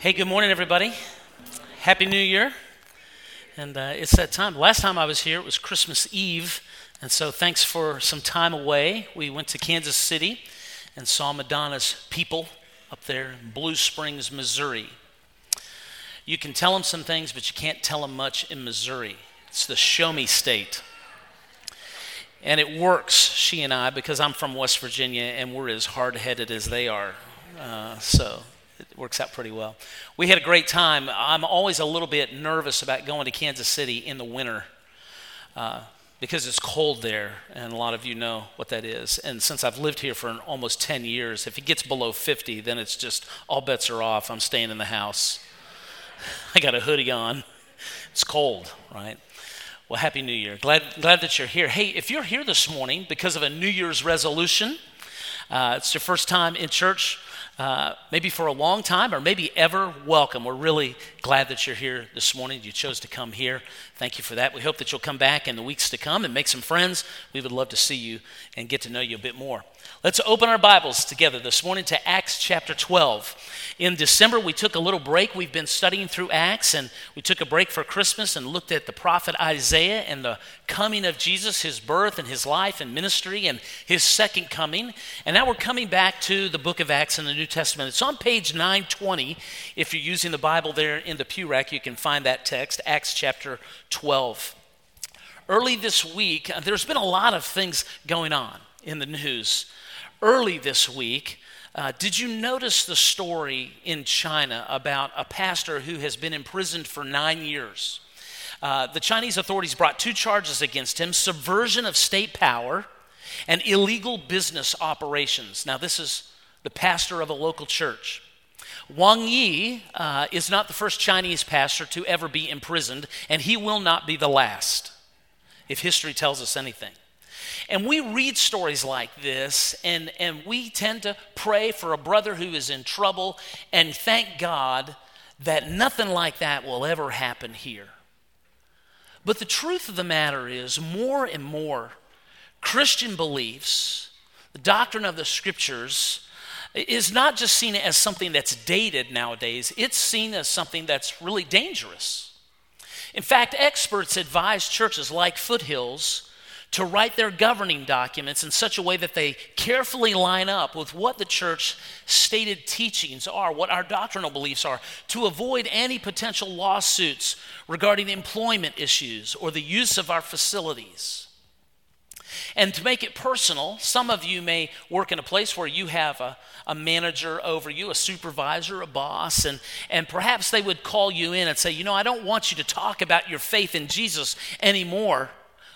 Hey, good morning, everybody. Happy New Year. And uh, it's that time. Last time I was here, it was Christmas Eve. And so thanks for some time away. We went to Kansas City and saw Madonna's People up there in Blue Springs, Missouri. You can tell them some things, but you can't tell them much in Missouri. It's the show me state. And it works, she and I, because I'm from West Virginia and we're as hard headed as they are. Uh, so it works out pretty well. We had a great time. I'm always a little bit nervous about going to Kansas City in the winter uh, because it's cold there, and a lot of you know what that is. And since I've lived here for almost 10 years, if it gets below 50, then it's just all bets are off. I'm staying in the house. I got a hoodie on. It's cold, right? Well, Happy New Year. Glad, glad that you're here. Hey, if you're here this morning because of a New Year's resolution, uh, it's your first time in church, uh, maybe for a long time or maybe ever, welcome. We're really glad that you're here this morning. You chose to come here. Thank you for that. We hope that you'll come back in the weeks to come and make some friends. We would love to see you and get to know you a bit more. Let's open our Bibles together this morning to Acts chapter 12. In December, we took a little break. We've been studying through Acts, and we took a break for Christmas and looked at the prophet Isaiah and the coming of Jesus, his birth and his life and ministry, and his second coming. And now we're coming back to the book of Acts in the New Testament. It's on page 920. If you're using the Bible there in the pew rack, you can find that text, Acts chapter 12. Early this week, uh, there's been a lot of things going on in the news early this week. Uh, did you notice the story in China about a pastor who has been imprisoned for nine years? Uh, the Chinese authorities brought two charges against him subversion of state power and illegal business operations. Now, this is the pastor of a local church. Wang Yi uh, is not the first Chinese pastor to ever be imprisoned, and he will not be the last, if history tells us anything. And we read stories like this, and, and we tend to pray for a brother who is in trouble and thank God that nothing like that will ever happen here. But the truth of the matter is, more and more Christian beliefs, the doctrine of the scriptures, is not just seen as something that's dated nowadays, it's seen as something that's really dangerous. In fact, experts advise churches like Foothills to write their governing documents in such a way that they carefully line up with what the church stated teachings are, what our doctrinal beliefs are, to avoid any potential lawsuits regarding employment issues or the use of our facilities. And to make it personal, some of you may work in a place where you have a, a manager over you, a supervisor, a boss, and, and perhaps they would call you in and say, You know, I don't want you to talk about your faith in Jesus anymore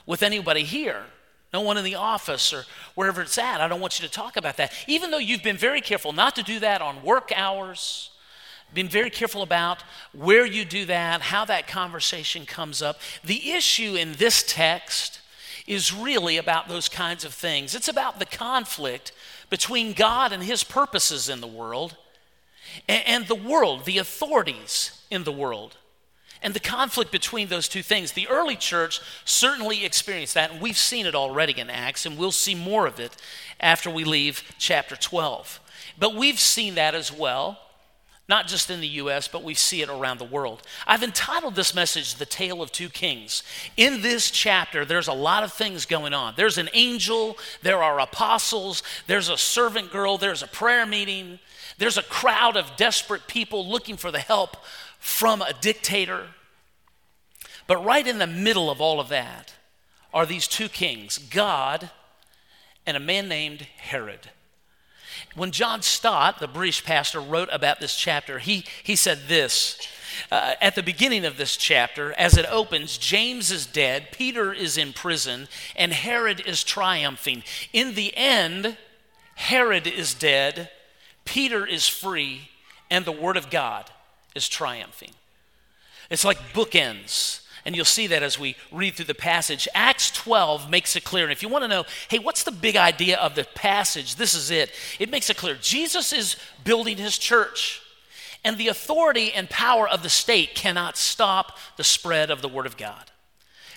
with anybody here. No one in the office or wherever it's at. I don't want you to talk about that. Even though you've been very careful not to do that on work hours, been very careful about where you do that, how that conversation comes up. The issue in this text is really about those kinds of things. It's about the conflict between God and His purposes in the world and, the world, the authorities in the world and the conflict between those two things. The early church certainly experienced that, and we've seen it already in Acts, and we'll see more of it after we leave chapter 12. But we've seen that as well, not just in the U.S., but we see it around the world. I've entitled this message, The Tale of Two Kings. In this chapter, there's a lot of things going on. There's an angel, there are apostles, there's a servant girl, there's a prayer meeting, there's a crowd of desperate people looking for the help from a dictator. But right in the middle of all of that are these two kings, God and a man named Herod. When John Stott, the British pastor, wrote about this chapter, he, he said this. Uh, at the beginning of this chapter, as it opens, James is dead, Peter is in prison, and Herod is triumphing. In the end, Herod is dead, Peter is free, and the Word of God is triumphing. It's like bookends. And you'll see that as we read through the passage. Acts 12 makes it clear. And if you want to know, hey, what's the big idea of the passage? This is it. It makes it clear. Jesus is building his church. And the authority and power of the state cannot stop the spread of the Word of God.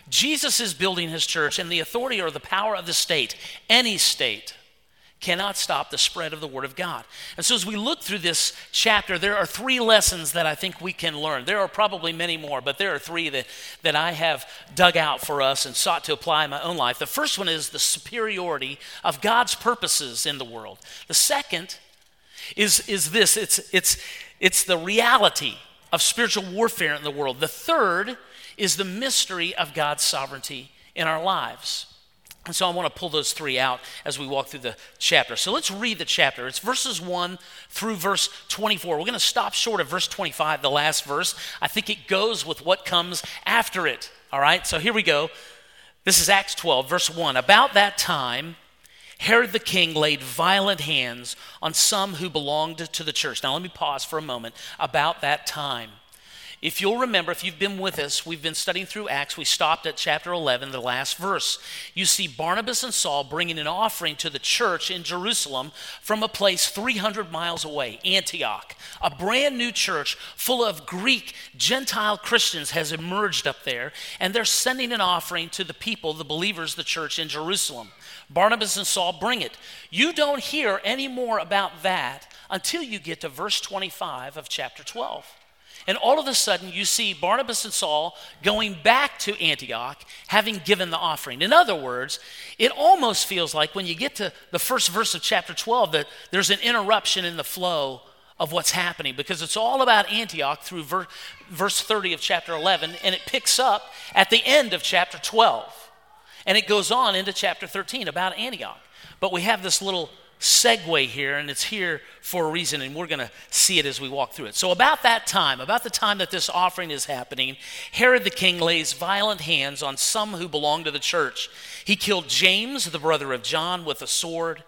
Jesus is building his church, and the authority or the power of the state, any state, cannot stop the spread of the Word of God. And so, as we look through this chapter, there are three lessons that I think we can learn. There are probably many more, but there are three that, that I have dug out for us and sought to apply in my own life. The first one is the superiority of God's purposes in the world. The second is, is this it's, it's, it's the reality of spiritual warfare in the world. The third is the mystery of God's sovereignty in our lives. And so I want to pull those three out as we walk through the chapter. So let's read the chapter. It's verses 1 through verse 24. We're going to stop short of verse 25, the last verse. I think it goes with what comes after it. All right, so here we go. This is Acts 12, verse 1. About that time, Herod the king laid violent hands on some who belonged to the church. Now, let me pause for a moment. About that time. If you'll remember, if you've been with us, we've been studying through Acts. We stopped at chapter 11, the last verse. You see Barnabas and Saul bringing an offering to the church in Jerusalem from a place 300 miles away, Antioch. A brand new church full of Greek, Gentile Christians has emerged up there, and they're sending an offering to the people, the believers, the church in Jerusalem. Barnabas and Saul bring it. You don't hear any more about that until you get to verse 25 of chapter 12. And all of a sudden, you see Barnabas and Saul going back to Antioch, having given the offering. In other words, it almost feels like when you get to the first verse of chapter 12 that there's an interruption in the flow of what's happening because it's all about Antioch through ver- verse 30 of chapter 11, and it picks up at the end of chapter 12. And it goes on into chapter 13 about Antioch. But we have this little segue here, and it's here for a reason, and we're going to see it as we walk through it. So, about that time, about the time that this offering is happening, Herod the king lays violent hands on some who belong to the church. He killed James, the brother of John, with a sword.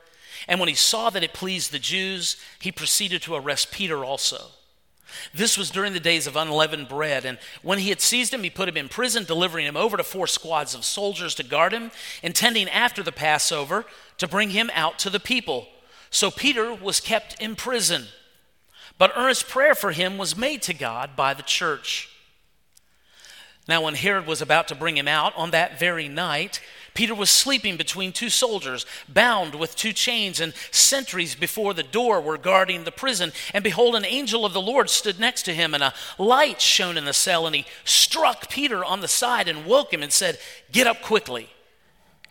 And when he saw that it pleased the Jews, he proceeded to arrest Peter also. This was during the days of unleavened bread. And when he had seized him, he put him in prison, delivering him over to four squads of soldiers to guard him, intending after the Passover to bring him out to the people. So Peter was kept in prison. But earnest prayer for him was made to God by the church. Now, when Herod was about to bring him out on that very night, Peter was sleeping between two soldiers, bound with two chains, and sentries before the door were guarding the prison. And behold, an angel of the Lord stood next to him, and a light shone in the cell. And he struck Peter on the side and woke him and said, Get up quickly.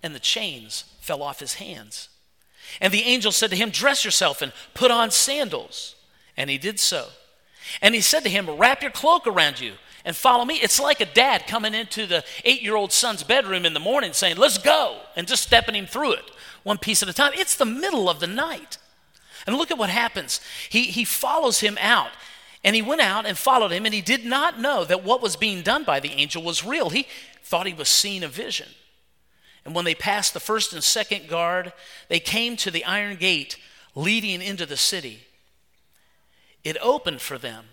And the chains fell off his hands. And the angel said to him, Dress yourself and put on sandals. And he did so. And he said to him, Wrap your cloak around you and follow me. It's like a dad coming into the eight year old son's bedroom in the morning saying, Let's go, and just stepping him through it one piece at a time. It's the middle of the night. And look at what happens. He, he follows him out. And he went out and followed him, and he did not know that what was being done by the angel was real. He thought he was seeing a vision. And when they passed the first and second guard, they came to the iron gate leading into the city. It opened for them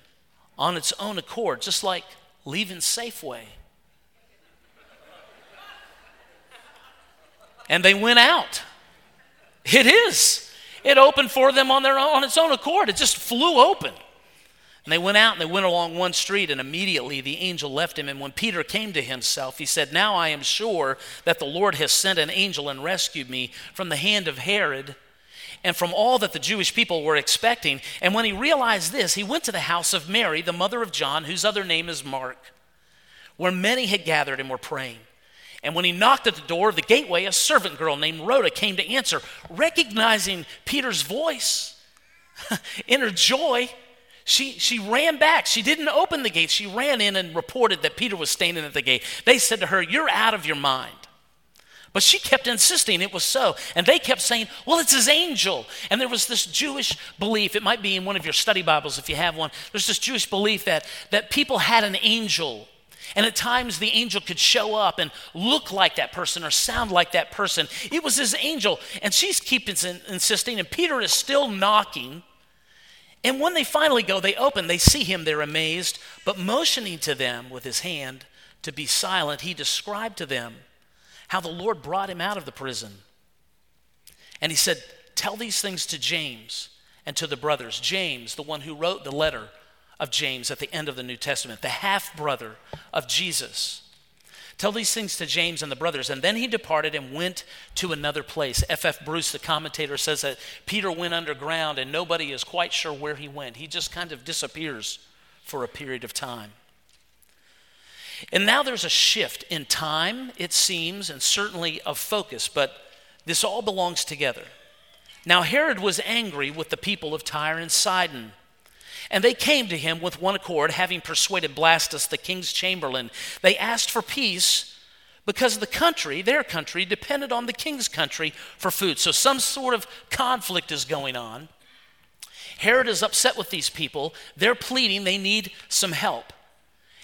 on its own accord, just like leaving Safeway. And they went out. It is. It opened for them on their own, on its own accord. It just flew open. And they went out and they went along one street, and immediately the angel left him. And when Peter came to himself, he said, Now I am sure that the Lord has sent an angel and rescued me from the hand of Herod and from all that the Jewish people were expecting. And when he realized this, he went to the house of Mary, the mother of John, whose other name is Mark, where many had gathered and were praying. And when he knocked at the door of the gateway, a servant girl named Rhoda came to answer. Recognizing Peter's voice, in her joy, she, she ran back. She didn't open the gate. She ran in and reported that Peter was standing at the gate. They said to her, You're out of your mind. But she kept insisting it was so. And they kept saying, well, it's his angel. And there was this Jewish belief, it might be in one of your study Bibles if you have one. There's this Jewish belief that, that people had an angel. And at times the angel could show up and look like that person or sound like that person. It was his angel. And she's keeping insisting, and Peter is still knocking. And when they finally go, they open, they see him, they're amazed. But motioning to them with his hand to be silent, he described to them how the Lord brought him out of the prison. And he said, Tell these things to James and to the brothers. James, the one who wrote the letter of James at the end of the New Testament, the half brother of Jesus. Tell these things to James and the brothers. And then he departed and went to another place. F.F. F. Bruce, the commentator, says that Peter went underground and nobody is quite sure where he went. He just kind of disappears for a period of time. And now there's a shift in time, it seems, and certainly of focus, but this all belongs together. Now, Herod was angry with the people of Tyre and Sidon. And they came to him with one accord, having persuaded Blastus, the king's chamberlain. They asked for peace because the country, their country, depended on the king's country for food. So some sort of conflict is going on. Herod is upset with these people. They're pleading they need some help.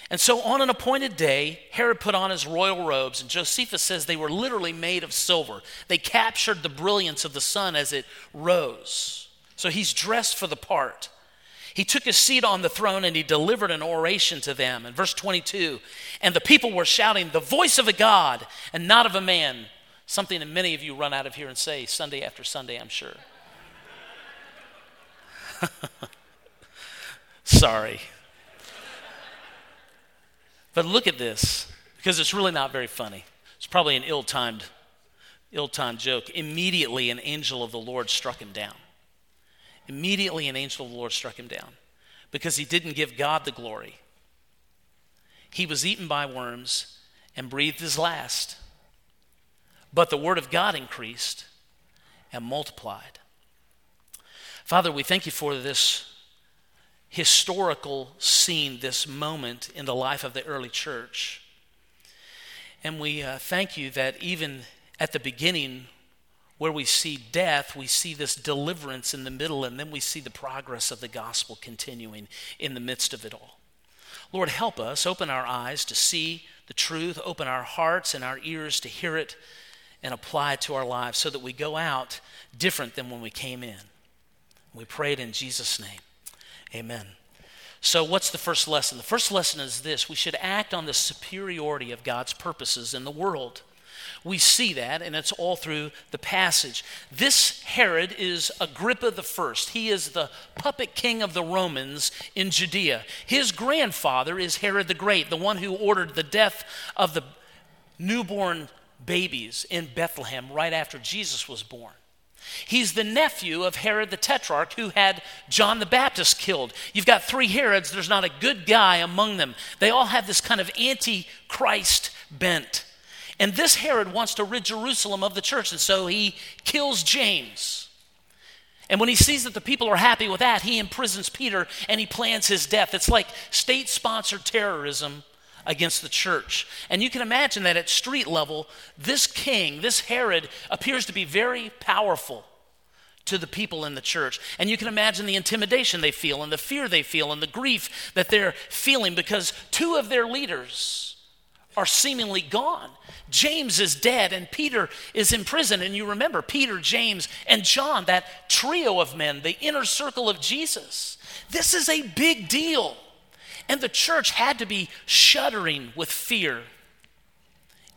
And so on an appointed day, Herod put on his royal robes, and Josephus says they were literally made of silver. They captured the brilliance of the sun as it rose. So he's dressed for the part. He took his seat on the throne and he delivered an oration to them. In verse 22, and the people were shouting, The voice of a God and not of a man. Something that many of you run out of here and say Sunday after Sunday, I'm sure. Sorry. But look at this, because it's really not very funny. It's probably an ill timed ill-timed joke. Immediately an angel of the Lord struck him down. Immediately an angel of the Lord struck him down because he didn't give God the glory. He was eaten by worms and breathed his last. But the word of God increased and multiplied. Father, we thank you for this historical scene, this moment in the life of the early church. And we uh, thank you that even at the beginning, where we see death, we see this deliverance in the middle, and then we see the progress of the gospel continuing in the midst of it all. Lord, help us, open our eyes to see the truth, open our hearts and our ears to hear it and apply it to our lives so that we go out different than when we came in. We pray it in Jesus' name. Amen. So, what's the first lesson? The first lesson is this we should act on the superiority of God's purposes in the world. We see that, and it's all through the passage. This Herod is Agrippa the first. He is the puppet king of the Romans in Judea. His grandfather is Herod the Great, the one who ordered the death of the newborn babies in Bethlehem right after Jesus was born. He's the nephew of Herod the Tetrarch who had John the Baptist killed. You've got three Herods, there's not a good guy among them. They all have this kind of anti Christ bent. And this Herod wants to rid Jerusalem of the church, and so he kills James. And when he sees that the people are happy with that, he imprisons Peter and he plans his death. It's like state sponsored terrorism against the church. And you can imagine that at street level, this king, this Herod, appears to be very powerful to the people in the church. And you can imagine the intimidation they feel, and the fear they feel, and the grief that they're feeling because two of their leaders are seemingly gone. James is dead, and Peter is in prison. And you remember Peter, James, and John, that trio of men, the inner circle of Jesus. This is a big deal. And the church had to be shuddering with fear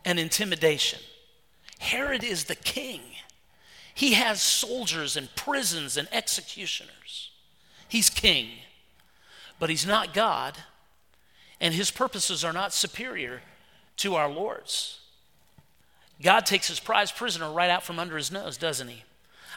and intimidation. Herod is the king. He has soldiers and prisons and executioners. He's king, but he's not God, and his purposes are not superior to our Lord's. God takes his prized prisoner right out from under his nose, doesn't he?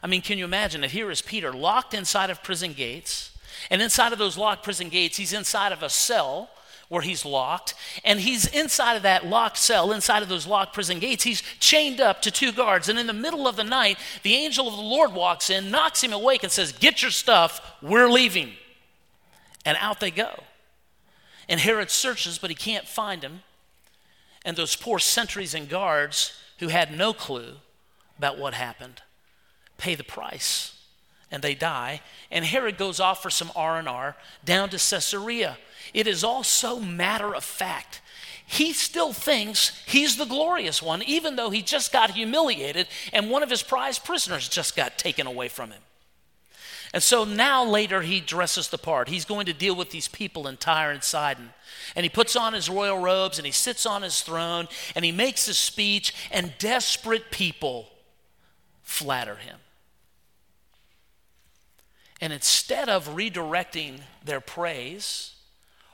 I mean, can you imagine that here is Peter locked inside of prison gates? And inside of those locked prison gates, he's inside of a cell where he's locked. And he's inside of that locked cell, inside of those locked prison gates. He's chained up to two guards. And in the middle of the night, the angel of the Lord walks in, knocks him awake, and says, Get your stuff, we're leaving. And out they go. And Herod searches, but he can't find him. And those poor sentries and guards who had no clue about what happened pay the price and they die. And Herod goes off for some R&R down to Caesarea. It is all so matter of fact. He still thinks he's the glorious one, even though he just got humiliated and one of his prized prisoners just got taken away from him. And so now, later, he dresses the part. He's going to deal with these people in Tyre and Sidon. And he puts on his royal robes and he sits on his throne and he makes his speech, and desperate people flatter him. And instead of redirecting their praise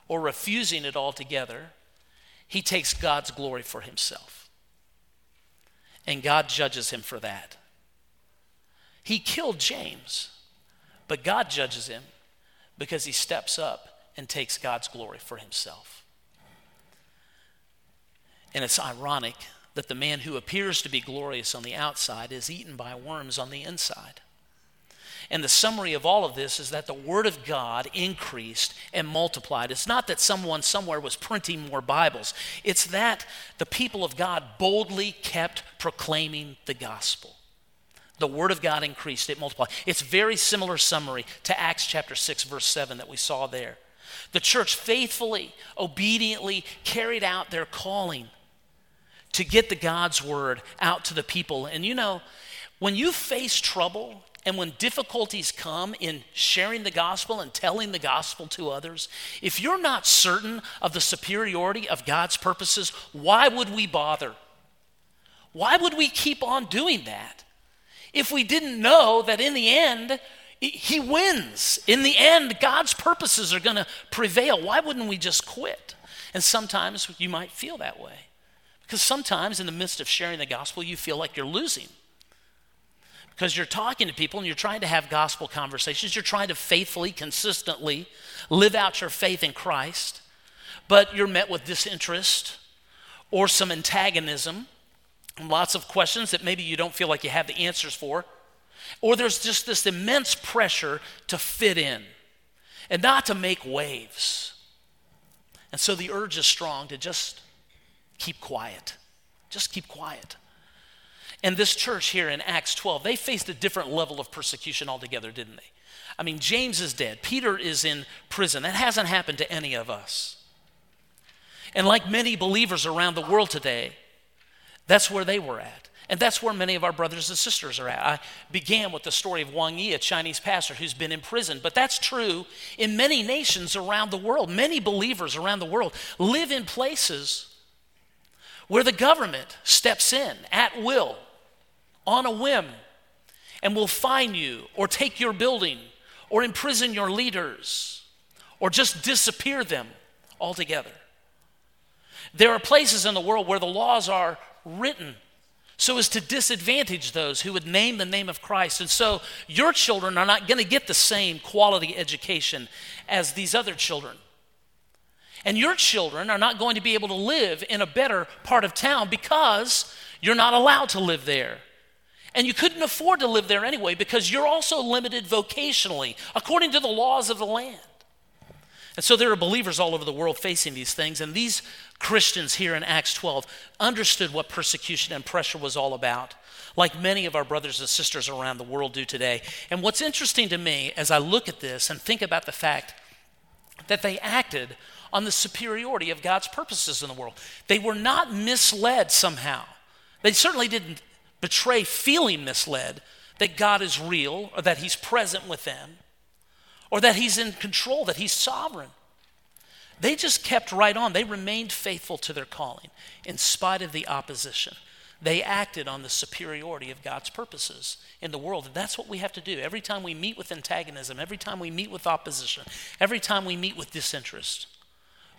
or refusing it altogether, he takes God's glory for himself. And God judges him for that. He killed James, but God judges him because he steps up and takes God's glory for himself. And it's ironic that the man who appears to be glorious on the outside is eaten by worms on the inside. And the summary of all of this is that the Word of God increased and multiplied. It's not that someone somewhere was printing more Bibles, it's that the people of God boldly kept proclaiming the gospel. The Word of God increased, it multiplied. It's very similar summary to Acts chapter 6, verse 7 that we saw there. The church faithfully, obediently carried out their calling to get the God's word out to the people. And you know, when you face trouble and when difficulties come in sharing the gospel and telling the gospel to others, if you're not certain of the superiority of God's purposes, why would we bother? Why would we keep on doing that? If we didn't know that in the end, he wins. In the end, God's purposes are going to prevail. Why wouldn't we just quit? And sometimes you might feel that way. Because sometimes in the midst of sharing the gospel, you feel like you're losing. Because you're talking to people and you're trying to have gospel conversations. You're trying to faithfully, consistently live out your faith in Christ. But you're met with disinterest or some antagonism lots of questions that maybe you don't feel like you have the answers for. Or there's just this immense pressure to fit in and not to make waves. And so the urge is strong to just keep quiet. Just keep quiet. And this church here in Acts 12, they faced a different level of persecution altogether, didn't they? I mean, James is dead, Peter is in prison. That hasn't happened to any of us. And like many believers around the world today, that's where they were at. And that's where many of our brothers and sisters are at. I began with the story of Wang Yi, a Chinese pastor who's been in prison. But that's true in many nations around the world. Many believers around the world live in places where the government steps in at will, on a whim, and will fine you or take your building or imprison your leaders or just disappear them altogether. There are places in the world where the laws are written so as to disadvantage those who would name the name of Christ. And so your children are not going to get the same quality education as these other children. And your children are not going to be able to live in a better part of town because you're not allowed to live there. And you couldn't afford to live there anyway because you're also limited vocationally according to the laws of the land. And so there are believers all over the world facing these things. And these Christians here in Acts 12 understood what persecution and pressure was all about, like many of our brothers and sisters around the world do today. And what's interesting to me as I look at this and think about the fact that they acted on the superiority of God's purposes in the world, they were not misled somehow. They certainly didn't betray feeling misled that God is real or that He's present with them or that he's in control, that he's sovereign. They just kept right on. They remained faithful to their calling in spite of the opposition. They acted on the superiority of God's purposes in the world. And that's what we have to do. Every time we meet with antagonism, every time we meet with opposition, every time we meet with disinterest,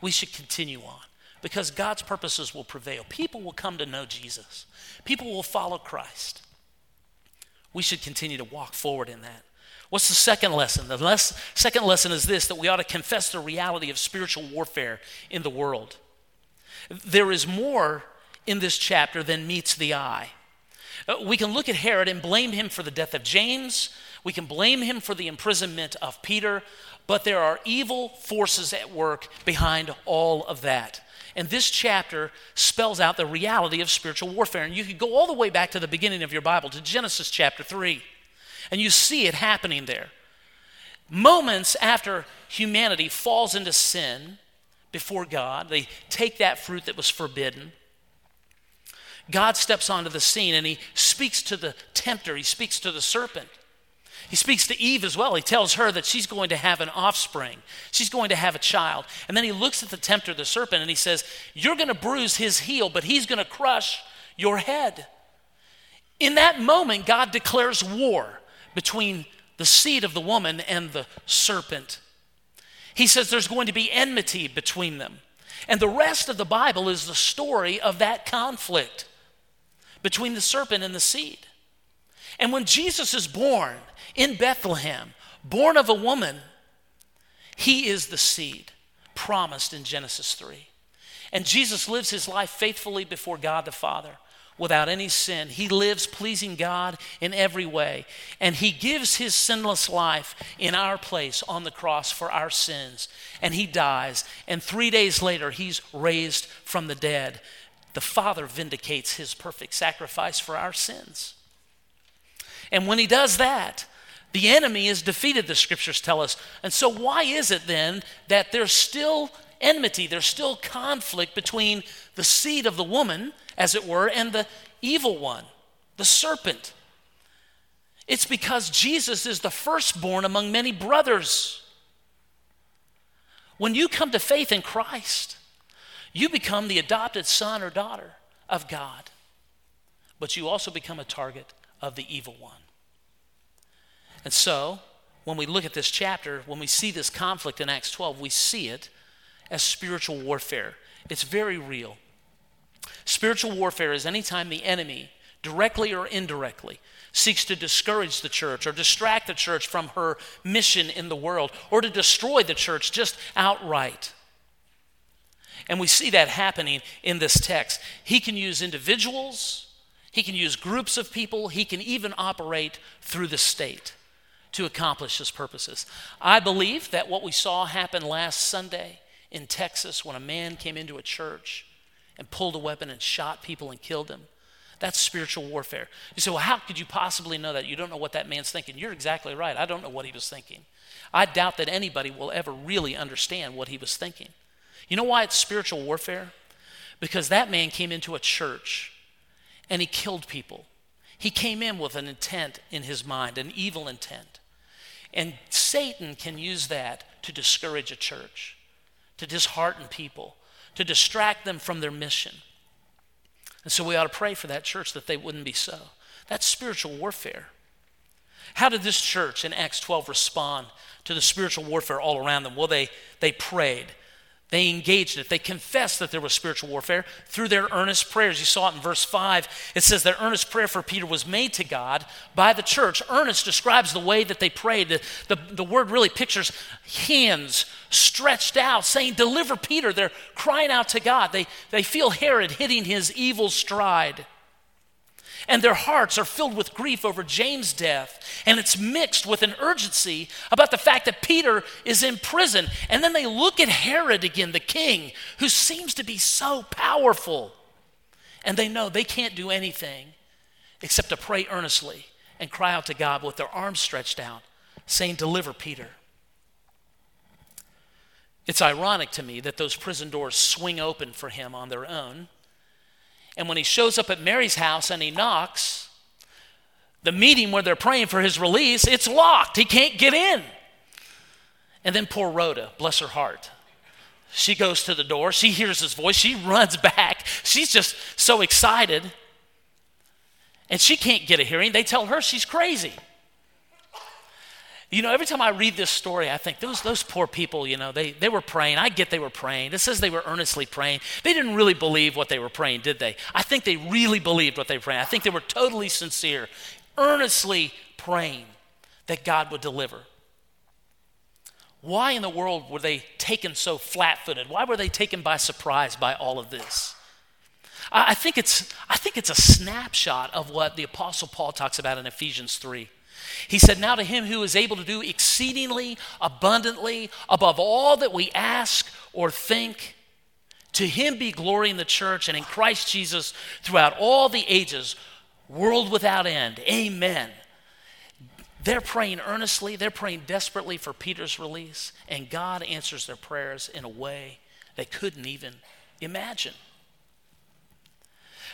we should continue on because God's purposes will prevail. People will come to know Jesus, people will follow Christ. We should continue to walk forward in that. What's the second lesson? The less, second lesson is this that we ought to confess the reality of spiritual warfare in the world. There is more in this chapter than meets the eye. Uh, we can look at Herod and blame him for the death of James. We can blame him for the imprisonment of Peter, but there are evil forces at work behind all of that. And this chapter spells out the reality of spiritual warfare. And you could go all the way back to the beginning of your Bible, to Genesis chapter 3. And you see it happening there. Moments after humanity falls into sin before God, they take that fruit that was forbidden. God steps onto the scene and he speaks to the tempter, he speaks to the serpent. He speaks to Eve as well. He tells her that she's going to have an offspring. She's going to have a child. And then he looks at the tempter, the serpent, and he says, You're going to bruise his heel, but he's going to crush your head. In that moment, God declares war between the seed of the woman and the serpent. He says there's going to be enmity between them. And the rest of the Bible is the story of that conflict between the serpent and the seed. And when Jesus is born in Bethlehem, born of a woman, he is the seed promised in Genesis 3. And Jesus lives his life faithfully before God the Father without any sin. He lives pleasing God in every way. And he gives his sinless life in our place on the cross for our sins. And he dies. And three days later, he's raised from the dead. The Father vindicates his perfect sacrifice for our sins. And when he does that, the enemy is defeated, the scriptures tell us. And so, why is it then that there's still enmity, there's still conflict between the seed of the woman, as it were, and the evil one, the serpent? It's because Jesus is the firstborn among many brothers. When you come to faith in Christ, you become the adopted son or daughter of God, but you also become a target of the evil one. And so, when we look at this chapter, when we see this conflict in Acts 12, we see it as spiritual warfare. It's very real. Spiritual warfare is anytime the enemy, directly or indirectly, seeks to discourage the church or distract the church from her mission in the world or to destroy the church just outright. And we see that happening in this text. He can use individuals, he can use groups of people, he can even operate through the state to accomplish his purposes. I believe that what we saw happen last Sunday in Texas when a man came into a church and pulled a weapon and shot people and killed them. That's spiritual warfare. You say, well, how could you possibly know that? You don't know what that man's thinking. You're exactly right. I don't know what he was thinking. I doubt that anybody will ever really understand what he was thinking. You know why it's spiritual warfare? Because that man came into a church and he killed people. He came in with an intent in his mind, an evil intent. And Satan can use that to discourage a church, to dishearten people, to distract them from their mission. And so we ought to pray for that church that they wouldn't be so. That's spiritual warfare. How did this church in Acts 12 respond to the spiritual warfare all around them? Well, they, they prayed. They engaged it. They confessed that there was spiritual warfare through their earnest prayers. You saw it in verse 5. It says their earnest prayer for Peter was made to God by the church. Earnest describes the way that they prayed. The, the, the word really pictures hands stretched out, saying, Deliver Peter. They're crying out to God. They, they feel Herod hitting his evil stride and their hearts are filled with grief over James' death. And it's mixed with an urgency about the fact that Peter is in prison. And then they look at Herod again, the king, who seems to be so powerful. And they know they can't do anything except to pray earnestly and cry out to God with their arms stretched out, saying, Deliver Peter. It's ironic to me that those prison doors swing open for him on their own and when he shows up at Mary's house and he knocks, the meeting where they're praying for his release, it's locked. He can't get in. And then poor Rhoda, bless her heart. She goes to the door. She hears his voice. She runs back. She's just so excited. And she can't get a hearing. They tell her she's crazy. You know, every time I read this story, I think those, those poor people, you know, they, they were praying. I get they were praying. It says they were earnestly praying. They didn't really believe what they were praying, did they? I think they really believed what they were praying. I think they were totally sincere, earnestly praying that God would deliver. Why in the world were they taken so flat footed? Why were they taken by surprise by all of this? I think, it's, I think it's a snapshot of what the Apostle Paul talks about in Ephesians 3. He said, Now to him who is able to do exceedingly abundantly above all that we ask or think, to him be glory in the church and in Christ Jesus throughout all the ages, world without end. Amen. They're praying earnestly, they're praying desperately for Peter's release, and God answers their prayers in a way they couldn't even imagine.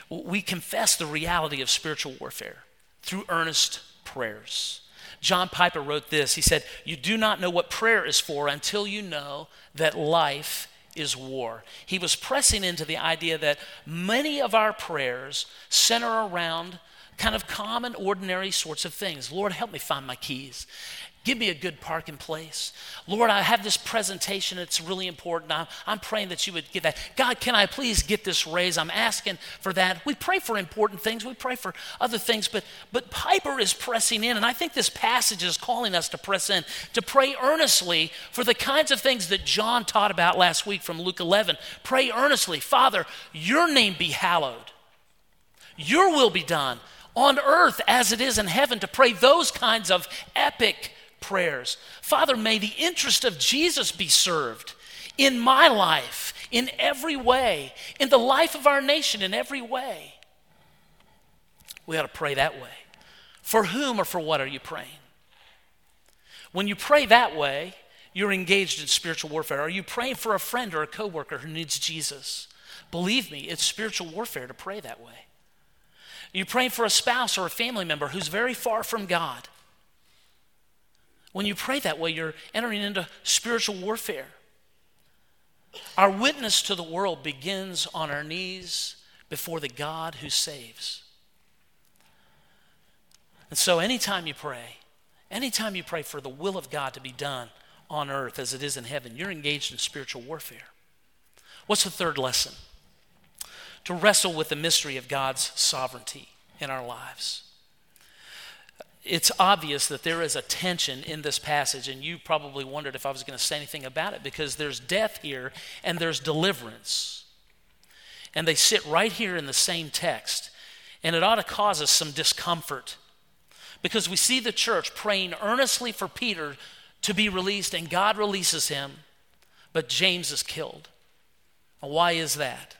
We confess the reality of spiritual warfare through earnest prayers. John Piper wrote this. He said, You do not know what prayer is for until you know that life is war. He was pressing into the idea that many of our prayers center around kind of common, ordinary sorts of things. Lord, help me find my keys. Give me a good parking place. Lord, I have this presentation. It's really important. I'm, I'm praying that you would get that. God, can I please get this raise? I'm asking for that. We pray for important things. We pray for other things, but, but Piper is pressing in. And I think this passage is calling us to press in, to pray earnestly for the kinds of things that John taught about last week from Luke 11. Pray earnestly, Father, your name be hallowed, your will be done on earth as it is in heaven, to pray those kinds of epic prayers. Father, may the interest of Jesus be served in my life, in every way, in the life of our nation, in every way. We ought to pray that way. For whom or for what are you praying? When you pray that way, you're engaged in spiritual warfare. Are you praying for a friend or a coworker who needs Jesus? Believe me, it's spiritual warfare to pray that way. You're you praying for a spouse or a family member who's very far from God? When you pray that way, you're entering into spiritual warfare. Our witness to the world begins on our knees before the God who saves. And so, anytime you pray, anytime you pray for the will of God to be done on earth as it is in heaven, you're engaged in spiritual warfare. What's the third lesson? To wrestle with the mystery of God's sovereignty in our lives it's obvious that there is a tension in this passage, and you probably wondered if I was going to say anything about it because there's death here and there's deliverance. And they sit right here in the same text. And it ought to cause us some discomfort because we see the church praying earnestly for Peter to be released, and God releases him, but James is killed. Why is that?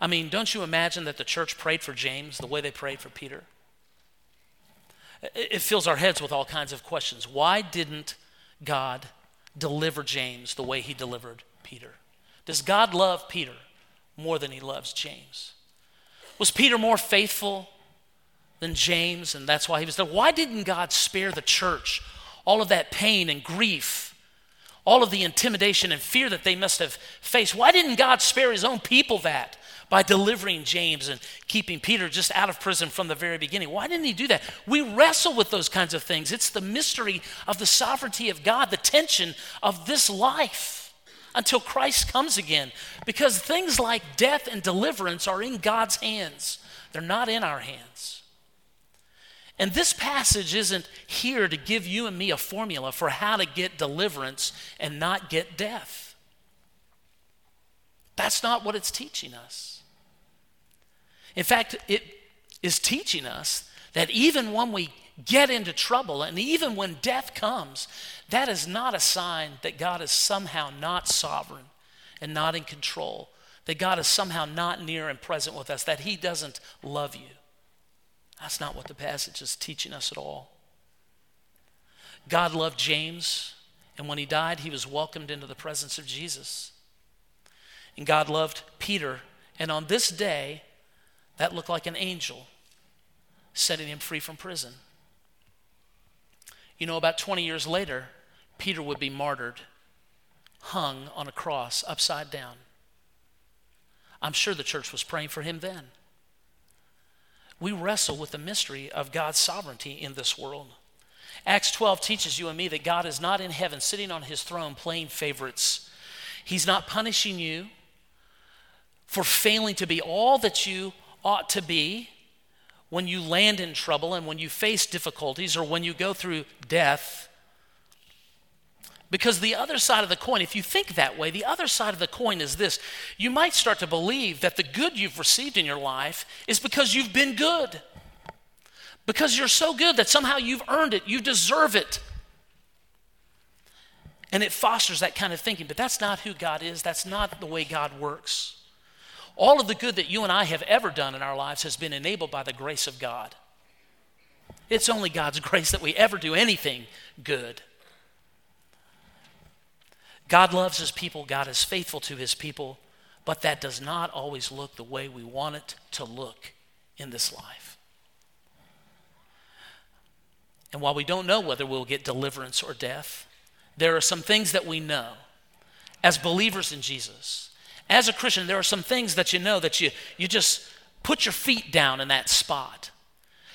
I mean, don't you imagine that the church prayed for James the way they prayed for Peter? It fills our heads with all kinds of questions. Why didn't God deliver James the way he delivered Peter? Does God love Peter more than he loves James? Was Peter more faithful than James and that's why he was there? Why didn't God spare the church all of that pain and grief? All of the intimidation and fear that they must have faced. Why didn't God spare his own people that? By delivering James and keeping Peter just out of prison from the very beginning. Why didn't he do that? We wrestle with those kinds of things. It's the mystery of the sovereignty of God, the tension of this life until Christ comes again. Because things like death and deliverance are in God's hands, they're not in our hands. And this passage isn't here to give you and me a formula for how to get deliverance and not get death. That's not what it's teaching us. In fact, it is teaching us that even when we get into trouble and even when death comes, that is not a sign that God is somehow not sovereign and not in control, that God is somehow not near and present with us, that He doesn't love you. That's not what the passage is teaching us at all. God loved James, and when he died, he was welcomed into the presence of Jesus. And God loved Peter, and on this day, that looked like an angel setting him free from prison. You know, about 20 years later, Peter would be martyred, hung on a cross upside down. I'm sure the church was praying for him then. We wrestle with the mystery of God's sovereignty in this world. Acts 12 teaches you and me that God is not in heaven sitting on his throne playing favorites. He's not punishing you for failing to be all that you ought to be when you land in trouble and when you face difficulties or when you go through death. Because the other side of the coin, if you think that way, the other side of the coin is this. You might start to believe that the good you've received in your life is because you've been good. Because you're so good that somehow you've earned it, you deserve it. And it fosters that kind of thinking, but that's not who God is, that's not the way God works. All of the good that you and I have ever done in our lives has been enabled by the grace of God. It's only God's grace that we ever do anything good. God loves his people, God is faithful to his people, but that does not always look the way we want it to look in this life. And while we don't know whether we'll get deliverance or death, there are some things that we know as believers in Jesus as a Christian, there are some things that you know that you, you just put your feet down in that spot.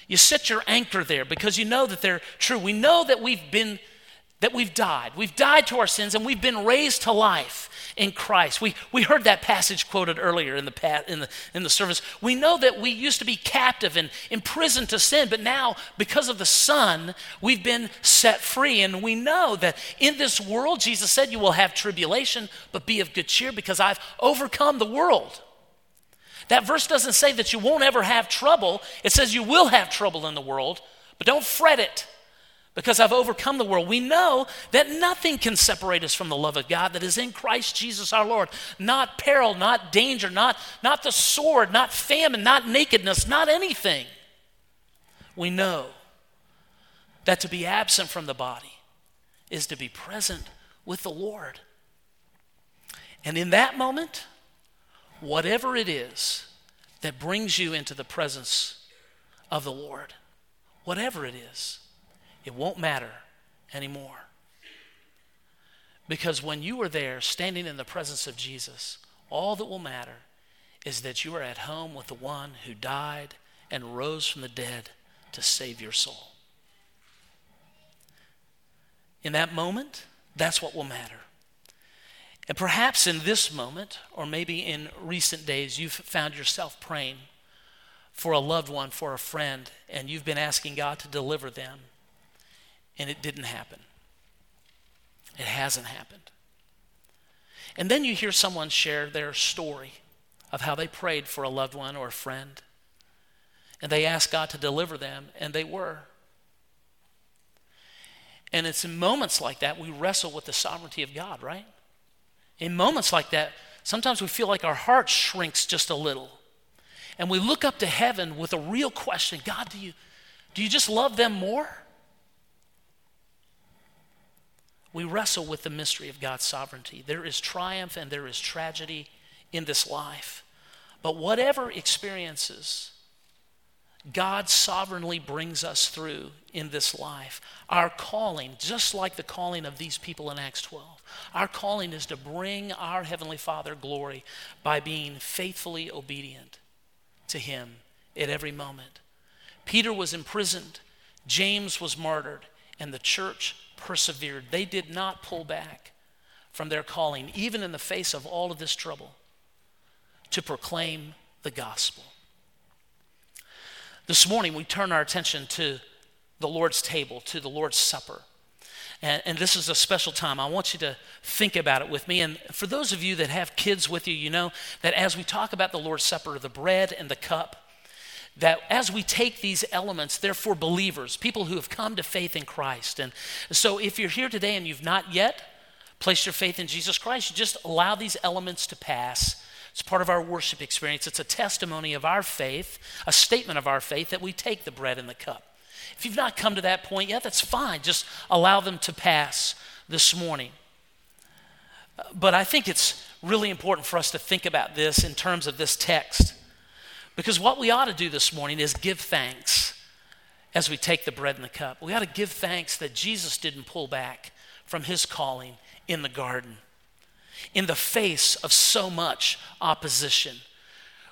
You set your anchor there because you know that they're true. We know that we've been that we've died. We've died to our sins and we've been raised to life in Christ. We, we heard that passage quoted earlier in the, in, the, in the service. We know that we used to be captive and imprisoned to sin, but now, because of the Son, we've been set free. And we know that in this world, Jesus said, You will have tribulation, but be of good cheer because I've overcome the world. That verse doesn't say that you won't ever have trouble, it says you will have trouble in the world, but don't fret it because I've overcome the world. We know that nothing can separate us from the love of God that is in Christ Jesus our Lord. Not peril, not danger, not, not the sword, not famine, not nakedness, not anything. We know that to be absent from the body is to be present with the Lord. And in that moment, whatever it is that brings you into the presence of the Lord, whatever it is, it won't matter anymore. Because when you are there standing in the presence of Jesus, all that will matter is that you are at home with the one who died and rose from the dead to save your soul. In that moment, that's what will matter. And perhaps in this moment, or maybe in recent days, you've found yourself praying for a loved one, for a friend, and you've been asking God to deliver them and it didn't happen. It hasn't happened. And then you hear someone share their story of how they prayed for a loved one or a friend, and they asked God to deliver them, and they were. And it's in moments like that we wrestle with the sovereignty of God, right? In moments like that, sometimes we feel like our heart shrinks just a little. And we look up to heaven with a real question God, do you, do you just love them more? We wrestle with the mystery of God's sovereignty. There is triumph and there is tragedy in this life. But whatever experiences God sovereignly brings us through in this life, our calling, just like the calling of these people in Acts 12, our calling is to bring our Heavenly Father glory by being faithfully obedient to Him at every moment. Peter was imprisoned, James was martyred, and the church persevered. They did not pull back from their calling, even in the face of all of this trouble, to proclaim the gospel. This morning, we turn our attention to the Lord's table, to the Lord's Supper. And, and, this is a special time. I want you to think about it with me. And for those of you that have kids with you, you know that as we talk about the Lord's Supper, the bread and the cup, that as we take these elements, they're for believers, people who have come to faith in Christ. And so if you're here today and you've not yet placed your faith in Jesus Christ, just allow these elements to pass. It's part of our worship experience. It's a testimony of our faith, a statement of our faith that we take the bread and the cup. If you've not come to that point yet, that's fine. Just allow them to pass this morning. But I think it's really important for us to think about this in terms of this text. Because what we ought to do this morning is give thanks as we take the bread and the cup. We ought to give thanks that Jesus didn't pull back from his calling in the garden in the face of so much opposition.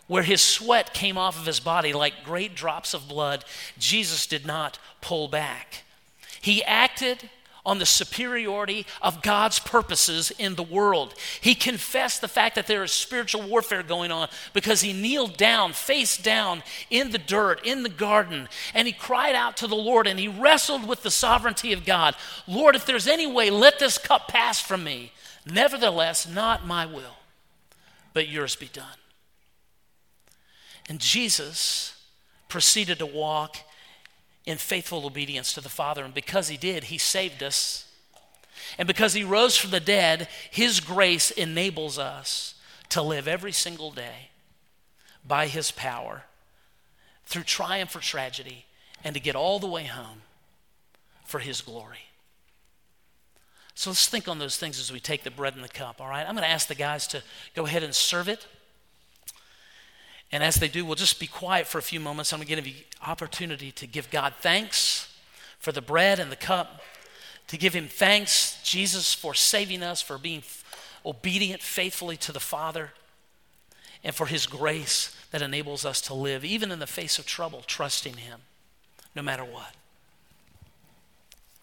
Where his sweat came off of his body like great drops of blood, Jesus did not pull back. He acted on the superiority of God's purposes in the world. He confessed the fact that there is spiritual warfare going on because he kneeled down, face down in the dirt, in the garden, and he cried out to the Lord and he wrestled with the sovereignty of God. Lord, if there's any way, let this cup pass from me. Nevertheless, not my will, but yours be done. And Jesus proceeded to walk in faithful obedience to the Father. And because He did, He saved us. And because He rose from the dead, His grace enables us to live every single day by His power through triumph or tragedy and to get all the way home for His glory. So let's think on those things as we take the bread and the cup, all right? I'm going to ask the guys to go ahead and serve it. And as they do, we'll just be quiet for a few moments. I'm going to give you opportunity to give God thanks for the bread and the cup, to give Him thanks, Jesus, for saving us, for being obedient faithfully to the Father, and for His grace that enables us to live, even in the face of trouble, trusting Him no matter what.